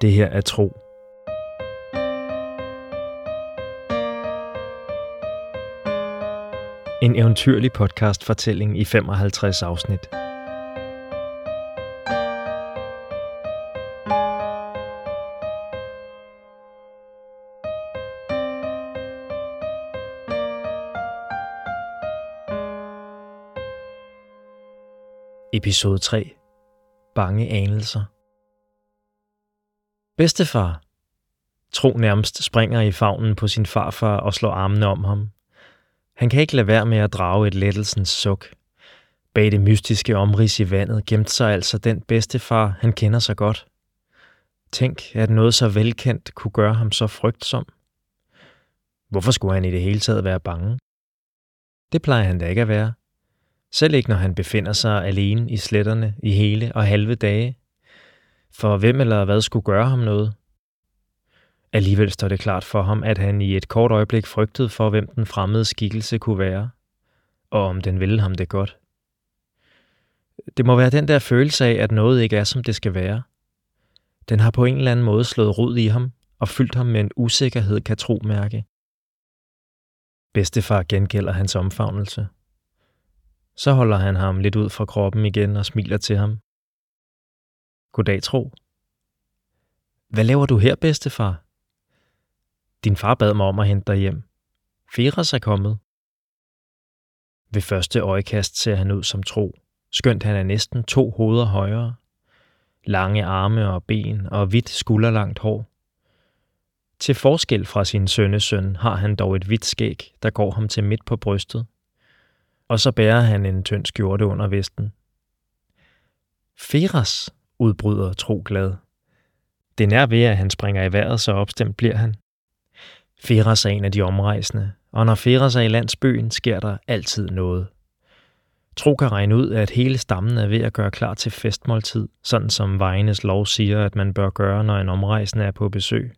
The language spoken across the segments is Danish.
Det her er tro. En eventyrlig podcast-fortælling i 55 afsnit. Episode 3. Bange anelser. Bedstefar. Tro nærmest springer i favnen på sin farfar og slår armene om ham. Han kan ikke lade være med at drage et lettelsens suk. Bag det mystiske omrids i vandet gemte sig altså den bedstefar, han kender så godt. Tænk, at noget så velkendt kunne gøre ham så frygtsom. Hvorfor skulle han i det hele taget være bange? Det plejer han da ikke at være. Selv ikke når han befinder sig alene i sletterne i hele og halve dage. For hvem eller hvad skulle gøre ham noget? Alligevel står det klart for ham, at han i et kort øjeblik frygtede for, hvem den fremmede skikkelse kunne være, og om den ville ham det godt. Det må være den der følelse af, at noget ikke er, som det skal være. Den har på en eller anden måde slået rod i ham og fyldt ham med en usikkerhed, kan tro mærke. Bedstefar gengælder hans omfavnelse. Så holder han ham lidt ud fra kroppen igen og smiler til ham. Goddag, tro. Hvad laver du her, bedstefar? Din far bad mig om at hente dig hjem. Feras er kommet. Ved første øjekast ser han ud som tro, skønt han er næsten to hoveder højere. Lange arme og ben og hvidt skulderlangt hår. Til forskel fra sin sønnesøn har han dog et hvidt skæg, der går ham til midt på brystet. Og så bærer han en tynd skjorte under vesten. Feras, udbryder Tro glad. Det er nær ved, at han springer i vejret, så opstemt bliver han. Feras er en af de omrejsende, og når Feras er i landsbyen, sker der altid noget. Tro kan regne ud, at hele stammen er ved at gøre klar til festmåltid, sådan som vejenes lov siger, at man bør gøre, når en omrejsende er på besøg.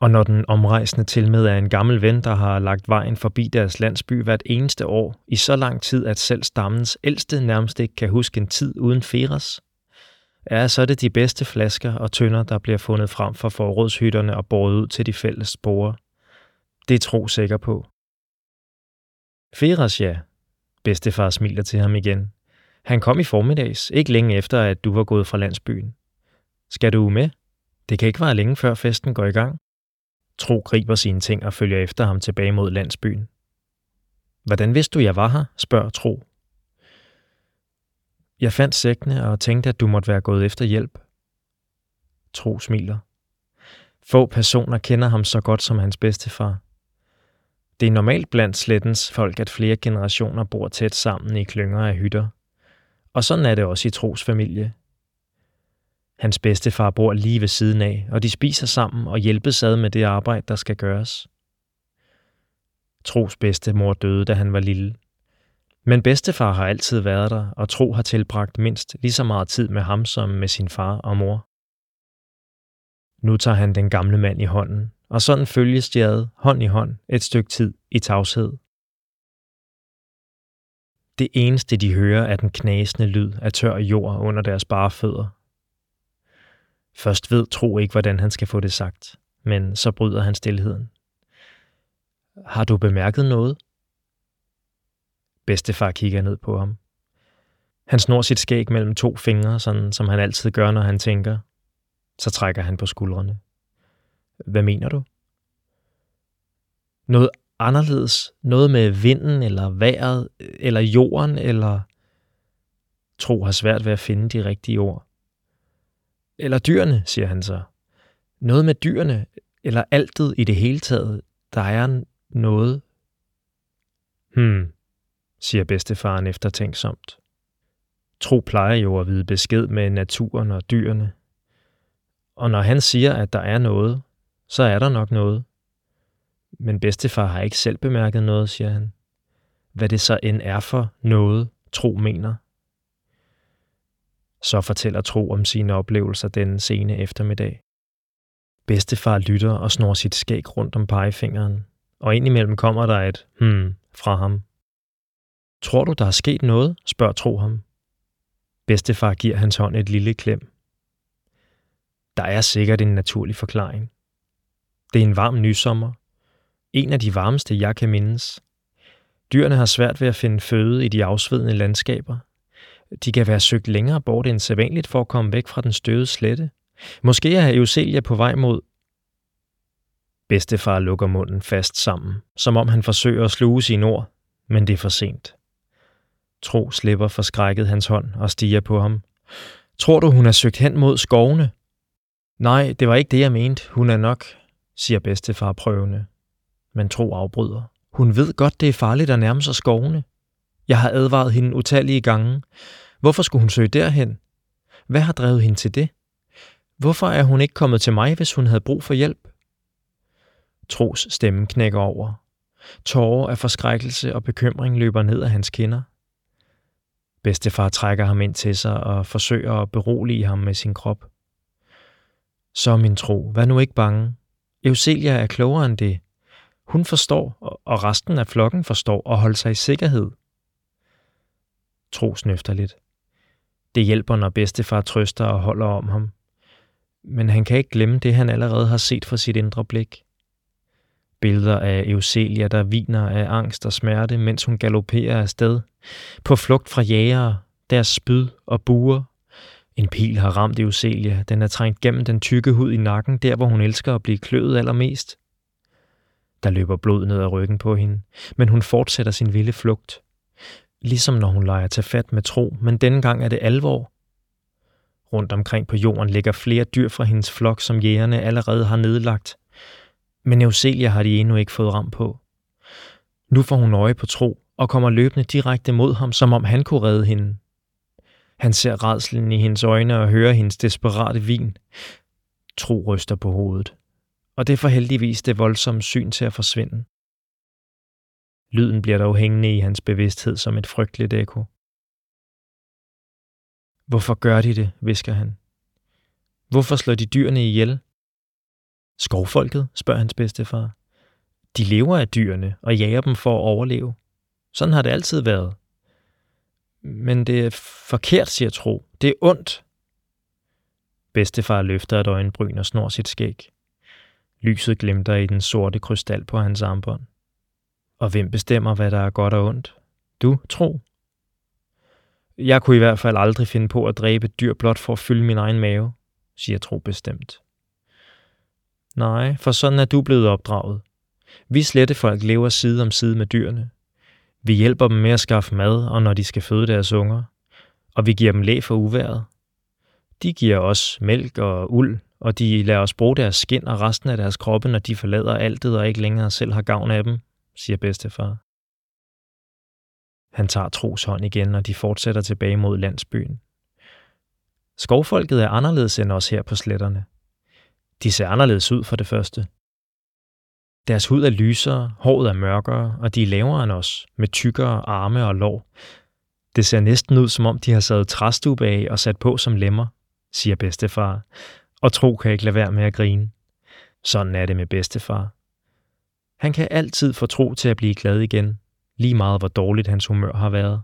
Og når den omrejsende til med er en gammel ven, der har lagt vejen forbi deres landsby hvert eneste år, i så lang tid, at selv stammens ældste nærmest ikke kan huske en tid uden Feras, er så det de bedste flasker og tønder, der bliver fundet frem fra forrådshytterne og båret ud til de fælles sporer. Det er tro sikker på. Feras, ja. Bedstefar smiler til ham igen. Han kom i formiddags, ikke længe efter, at du var gået fra landsbyen. Skal du med? Det kan ikke være længe før festen går i gang. Tro griber sine ting og følger efter ham tilbage mod landsbyen. Hvordan vidste du, jeg var her? spørger Tro. Jeg fandt sækkene og tænkte, at du måtte være gået efter hjælp. Tro smiler. Få personer kender ham så godt som hans bedstefar. Det er normalt blandt slettens folk, at flere generationer bor tæt sammen i klynger af hytter. Og sådan er det også i Tros familie. Hans bedstefar bor lige ved siden af, og de spiser sammen og hjælpes ad med det arbejde, der skal gøres. Tros bedstemor døde, da han var lille. Men bedstefar har altid været der, og Tro har tilbragt mindst lige så meget tid med ham som med sin far og mor. Nu tager han den gamle mand i hånden, og sådan følges de ad, hånd i hånd, et stykke tid i tavshed. Det eneste, de hører, er den knasende lyd af tør jord under deres bare fødder. Først ved Tro ikke, hvordan han skal få det sagt, men så bryder han stillheden. Har du bemærket noget? Bedstefar kigger ned på ham. Han snor sit skæg mellem to fingre, sådan som han altid gør, når han tænker. Så trækker han på skuldrene. Hvad mener du? Noget anderledes. Noget med vinden, eller vejret, eller jorden, eller... Tro har svært ved at finde de rigtige ord. Eller dyrene, siger han så. Noget med dyrene, eller altet i det hele taget. Der er noget. Hmm, siger bedstefaren eftertænksomt. Tro plejer jo at vide besked med naturen og dyrene. Og når han siger, at der er noget, så er der nok noget. Men bedstefar har ikke selv bemærket noget, siger han. Hvad det så end er for noget, tro mener. Så fortæller Tro om sine oplevelser den sene eftermiddag. Bedstefar lytter og snor sit skæg rundt om pegefingeren, og indimellem kommer der et hmm fra ham. Tror du, der er sket noget? spørger Tro ham. Bedstefar giver hans hånd et lille klem. Der er sikkert en naturlig forklaring. Det er en varm nysommer. En af de varmeste, jeg kan mindes. Dyrene har svært ved at finde føde i de afsvedende landskaber. De kan være søgt længere bort end sædvanligt for at komme væk fra den støvede slette. Måske er Euselia på vej mod... Bedstefar lukker munden fast sammen, som om han forsøger at sluge sine ord, men det er for sent. Tro slipper forskrækket hans hånd og stiger på ham. Tror du, hun har søgt hen mod skovene? Nej, det var ikke det, jeg mente. Hun er nok, siger bedstefar prøvende. Men Tro afbryder. Hun ved godt, det er farligt at nærme sig skovene. Jeg har advaret hende utallige gange. Hvorfor skulle hun søge derhen? Hvad har drevet hende til det? Hvorfor er hun ikke kommet til mig, hvis hun havde brug for hjælp? Tros stemme knækker over. Tårer af forskrækkelse og bekymring løber ned af hans kinder. Bedstefar trækker ham ind til sig og forsøger at berolige ham med sin krop. Så min tro, vær nu ikke bange. Euselia er klogere end det. Hun forstår, og resten af flokken forstår at holde sig i sikkerhed. Tro snøfter lidt. Det hjælper, når bedstefar trøster og holder om ham. Men han kan ikke glemme det, han allerede har set fra sit indre blik. Billeder af Euselia, der viner af angst og smerte, mens hun galopperer afsted. På flugt fra jægere, deres spyd og buer. En pil har ramt Euselia. Den er trængt gennem den tykke hud i nakken, der hvor hun elsker at blive kløet allermest. Der løber blod ned ad ryggen på hende, men hun fortsætter sin vilde flugt. Ligesom når hun leger til fat med tro, men denne gang er det alvor. Rundt omkring på jorden ligger flere dyr fra hendes flok, som jægerne allerede har nedlagt. Men Euselia har de endnu ikke fået ram på. Nu får hun øje på tro og kommer løbende direkte mod ham, som om han kunne redde hende. Han ser redslen i hendes øjne og hører hendes desperate vin. Tro ryster på hovedet og det får heldigvis det voldsomme syn til at forsvinde. Lyden bliver dog hængende i hans bevidsthed som et frygteligt ekko. Hvorfor gør de det, visker han. Hvorfor slår de dyrene ihjel? Skovfolket, spørger hans bedstefar. De lever af dyrene og jager dem for at overleve. Sådan har det altid været. Men det er forkert, siger Tro. Det er ondt. Bedstefar løfter et øjenbryn og snor sit skæg. Lyset glimter i den sorte krystal på hans armbånd. Og hvem bestemmer, hvad der er godt og ondt? Du, tro? Jeg kunne i hvert fald aldrig finde på at dræbe et dyr blot for at fylde min egen mave, siger Tro bestemt. Nej, for sådan er du blevet opdraget. Vi slette folk lever side om side med dyrene. Vi hjælper dem med at skaffe mad, og når de skal føde deres unger. Og vi giver dem læ for uværet. De giver os mælk og uld, og de lader os bruge deres skin og resten af deres kroppe, når de forlader altet og ikke længere selv har gavn af dem, siger bedstefar. Han tager Tros hånd igen, og de fortsætter tilbage mod landsbyen. Skovfolket er anderledes end os her på sletterne. De ser anderledes ud for det første. Deres hud er lysere, håret er mørkere, og de er lavere end os, med tykkere arme og lår. Det ser næsten ud, som om de har sat træstube af og sat på som lemmer, siger bedstefar, og Tro kan ikke lade være med at grine. Sådan er det med bedstefar. Han kan altid få Tro til at blive glad igen, lige meget hvor dårligt hans humør har været.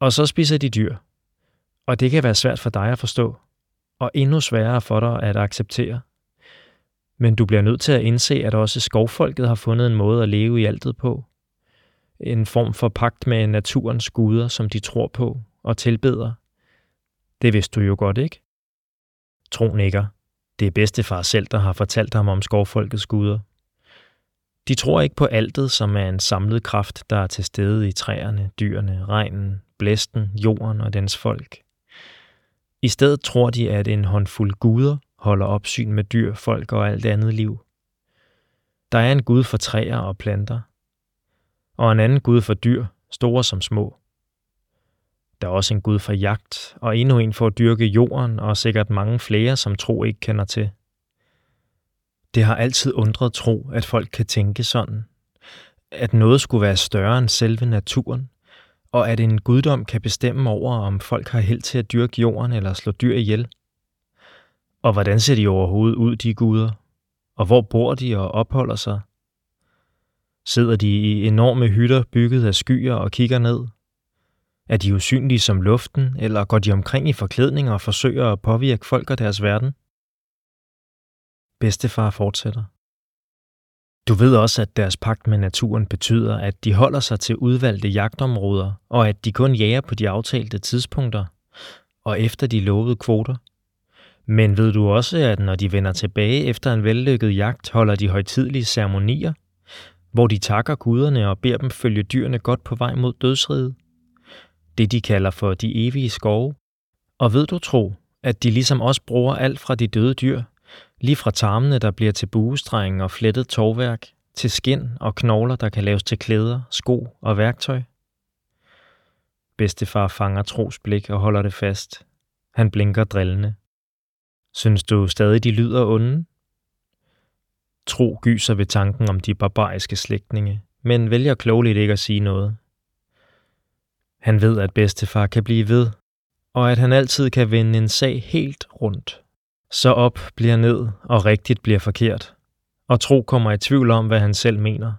Og så spiser de dyr. Og det kan være svært for dig at forstå, og endnu sværere for dig at acceptere. Men du bliver nødt til at indse, at også skovfolket har fundet en måde at leve i altet på. En form for pagt med naturens guder, som de tror på og tilbeder. Det vidste du jo godt, ikke? Tro nikker. Det er bedstefar selv, der har fortalt ham om skovfolkets guder. De tror ikke på altet, som er en samlet kraft, der er til stede i træerne, dyrene, regnen, blæsten, jorden og dens folk. I stedet tror de, at en håndfuld guder holder opsyn med dyr, folk og alt andet liv. Der er en gud for træer og planter, og en anden gud for dyr, store som små. Der er også en gud for jagt, og endnu en for at dyrke jorden, og sikkert mange flere, som tro ikke kender til. Det har altid undret tro, at folk kan tænke sådan. At noget skulle være større end selve naturen, og at en guddom kan bestemme over, om folk har held til at dyrke jorden eller slå dyr ihjel. Og hvordan ser de overhovedet ud, de guder? Og hvor bor de og opholder sig? Sidder de i enorme hytter bygget af skyer og kigger ned – Er de usynlige som luften, eller går de omkring i forklædninger og forsøger at påvirke folk og deres verden? Bedstefar fortsætter. Du ved også, at deres pagt med naturen betyder, at de holder sig til udvalgte jagtområder, og at de kun jager på de aftalte tidspunkter, og efter de lovede kvoter. Men ved du også, at når de vender tilbage efter en vellykket jagt, holder de højtidlige ceremonier, hvor de takker guderne og beder dem følge dyrene godt på vej mod dødsriget? Det de kalder for de evige skove. Og ved du tro, at de ligesom også bruger alt fra de døde dyr, lige fra tarmene, der bliver til buestreng og flettet tovværk, til skin og knogler, der kan laves til klæder, sko og værktøj? Bedstefar fanger Tros blik og holder det fast. Han blinker drillende. Synes du stadig, de lyder onde? Tro gyser ved tanken om de barbariske slægtninge, men vælger klogeligt ikke at sige noget. Han ved, at bedstefar kan blive ved, og at han altid kan vende en sag helt rundt. Så op bliver ned, og rigtigt bliver forkert, og Tro kommer i tvivl om, hvad han selv mener.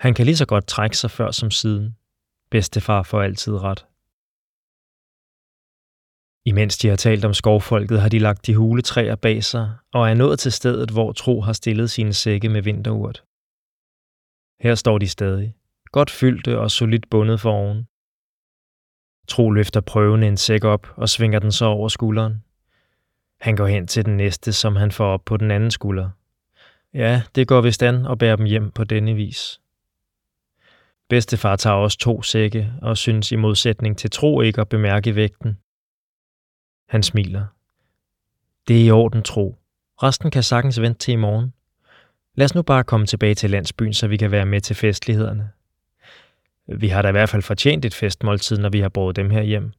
Han kan lige så godt trække sig før som siden. Bedstefar får altid ret. Imens de har talt om skovfolket, har de lagt de huletræer bag sig og er nået til stedet, hvor Tro har stillet sine sække med vinterurt. Her står de stadig, godt fyldte og solidt bundet for oven. Tro løfter prøvende en sæk op og svinger den så over skulderen. Han går hen til den næste, som han får op på den anden skulder. Ja, det går vist an at bære dem hjem på denne vis. Bedstefar tager også to sække og synes i modsætning til tro ikke at bemærke vægten. Han smiler. Det er i orden, tro. Resten kan sagtens vente til i morgen. Lad os nu bare komme tilbage til landsbyen, så vi kan være med til festlighederne. Vi har da i hvert fald fortjent et festmåltid, når vi har båret dem her hjem.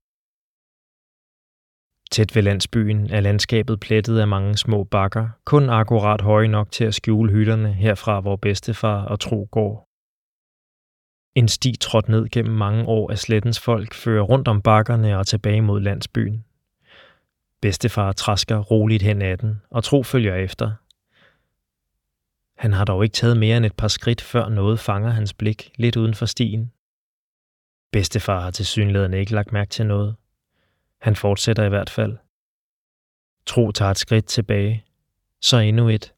Tæt ved landsbyen er landskabet plettet af mange små bakker, kun akkurat høje nok til at skjule hytterne herfra, hvor bedstefar og tro går. En sti trådt ned gennem mange år af slettens folk fører rundt om bakkerne og tilbage mod landsbyen. Bedstefar træsker roligt hen ad den, og Tro følger efter. Han har dog ikke taget mere end et par skridt, før noget fanger hans blik lidt uden for stien. Bedstefar har til synligheden ikke lagt mærke til noget. Han fortsætter i hvert fald. Tro tager et skridt tilbage. Så endnu et.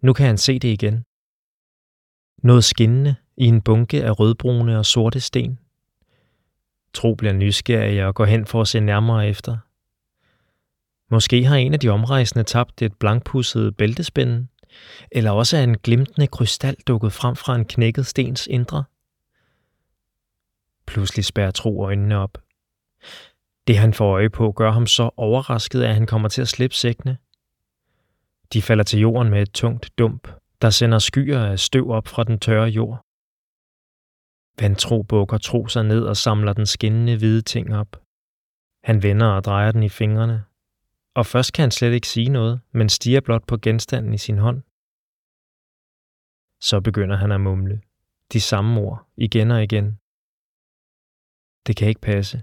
Nu kan han se det igen. Noget skinnende i en bunke af rødbrune og sorte sten. Tro bliver nysgerrig og går hen for at se nærmere efter. Måske har en af de omrejsende tabt et blankpusset bæltespænde, eller også er en glimtende krystal dukket frem fra en knækket stens indre. Pludselig spærrer Tro øjnene op. Det han får øje på gør ham så overrasket, at han kommer til at slippe sækkene. De falder til jorden med et tungt dump, der sender skyer af støv op fra den tørre jord. Vantro bukker Tro sig ned og samler den skinnende hvide ting op. Han vender og drejer den i fingrene, og først kan han slet ikke sige noget, men stiger blot på genstanden i sin hånd. Så begynder han at mumle. De samme ord, igen og igen. Det kan ikke passe.